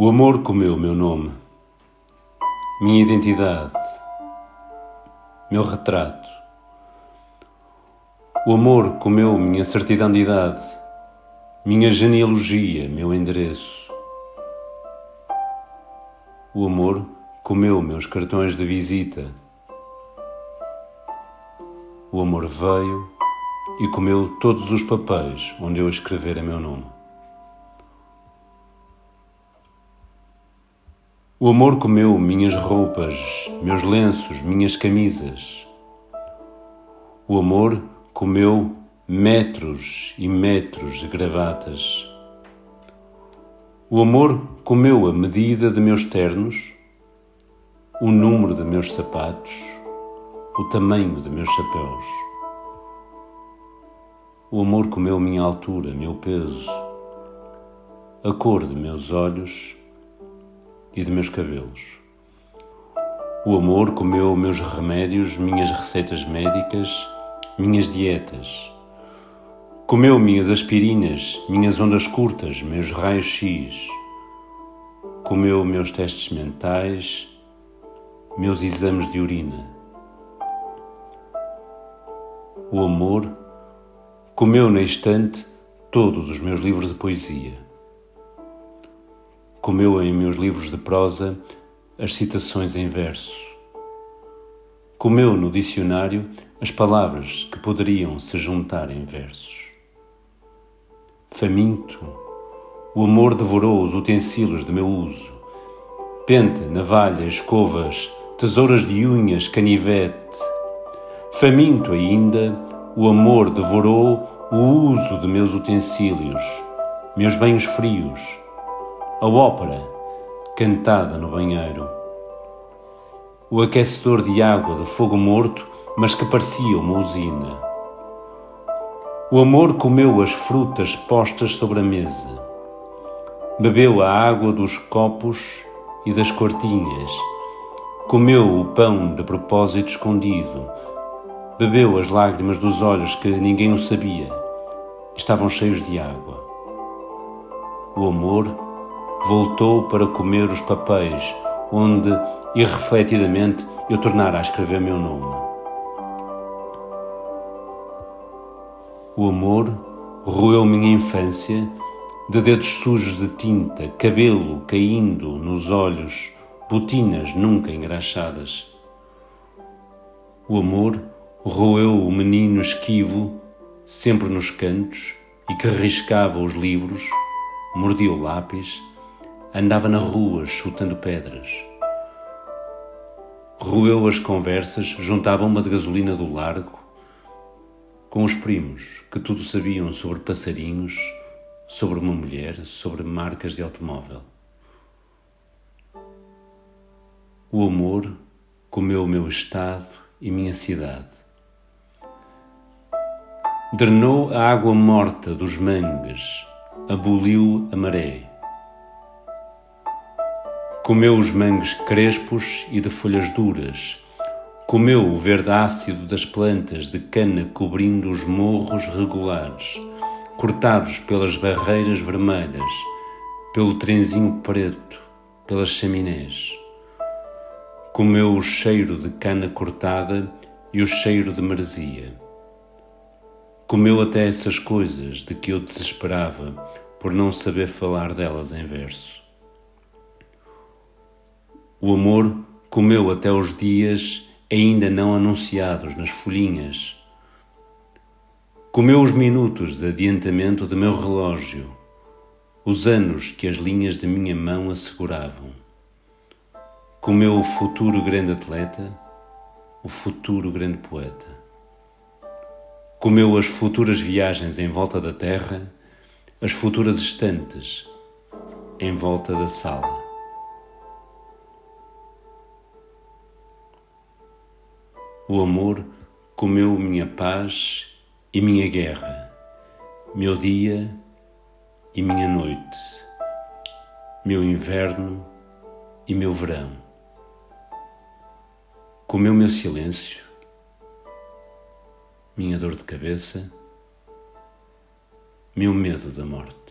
O amor comeu meu nome, minha identidade, meu retrato. O amor comeu minha certidão de idade, minha genealogia, meu endereço. O amor comeu meus cartões de visita. O amor veio e comeu todos os papéis onde eu escrevera meu nome. O amor comeu minhas roupas, meus lenços, minhas camisas. O amor comeu metros e metros de gravatas. O amor comeu a medida de meus ternos, o número de meus sapatos, o tamanho de meus chapéus. O amor comeu minha altura, meu peso, a cor de meus olhos e de meus cabelos. O amor comeu meus remédios, minhas receitas médicas, minhas dietas. Comeu minhas aspirinas, minhas ondas curtas, meus raios-x. Comeu meus testes mentais, meus exames de urina. O amor comeu na estante todos os meus livros de poesia comeu em meus livros de prosa as citações em verso. Comeu no dicionário as palavras que poderiam se juntar em versos. Faminto, o amor devorou os utensílios de meu uso. Pente, navalha, escovas, tesouras de unhas, canivete. Faminto ainda, o amor devorou o uso de meus utensílios, meus banhos frios, a ópera cantada no banheiro, o aquecedor de água de fogo morto, mas que parecia uma usina. O amor comeu as frutas postas sobre a mesa, bebeu a água dos copos e das cortinhas, comeu o pão de propósito escondido, bebeu as lágrimas dos olhos que ninguém o sabia, estavam cheios de água. O amor voltou para comer os papéis, onde, irrefletidamente, eu tornara a escrever meu nome. O amor roeu minha infância de dedos sujos de tinta, cabelo caindo nos olhos, botinas nunca engraxadas. O amor roeu o menino esquivo, sempre nos cantos, e que riscava os livros, mordia o lápis, andava na rua chutando pedras. Roeu as conversas, juntava uma de gasolina do largo, com os primos, que tudo sabiam sobre passarinhos, sobre uma mulher, sobre marcas de automóvel. O amor comeu o meu estado e minha cidade. Drenou a água morta dos mangues, aboliu a maré Comeu os mangos crespos e de folhas duras. Comeu o verde ácido das plantas de cana cobrindo os morros regulares, cortados pelas barreiras vermelhas, pelo trenzinho preto, pelas chaminés. Comeu o cheiro de cana cortada e o cheiro de maresia. Comeu até essas coisas de que eu desesperava por não saber falar delas em verso. O amor comeu até os dias ainda não anunciados nas folhinhas. Comeu os minutos de adiantamento de meu relógio, os anos que as linhas de minha mão asseguravam. Comeu o futuro grande atleta, o futuro grande poeta. Comeu as futuras viagens em volta da terra, as futuras estantes em volta da sala. O amor comeu minha paz e minha guerra, meu dia e minha noite, meu inverno e meu verão. Comeu meu silêncio, minha dor de cabeça, meu medo da morte.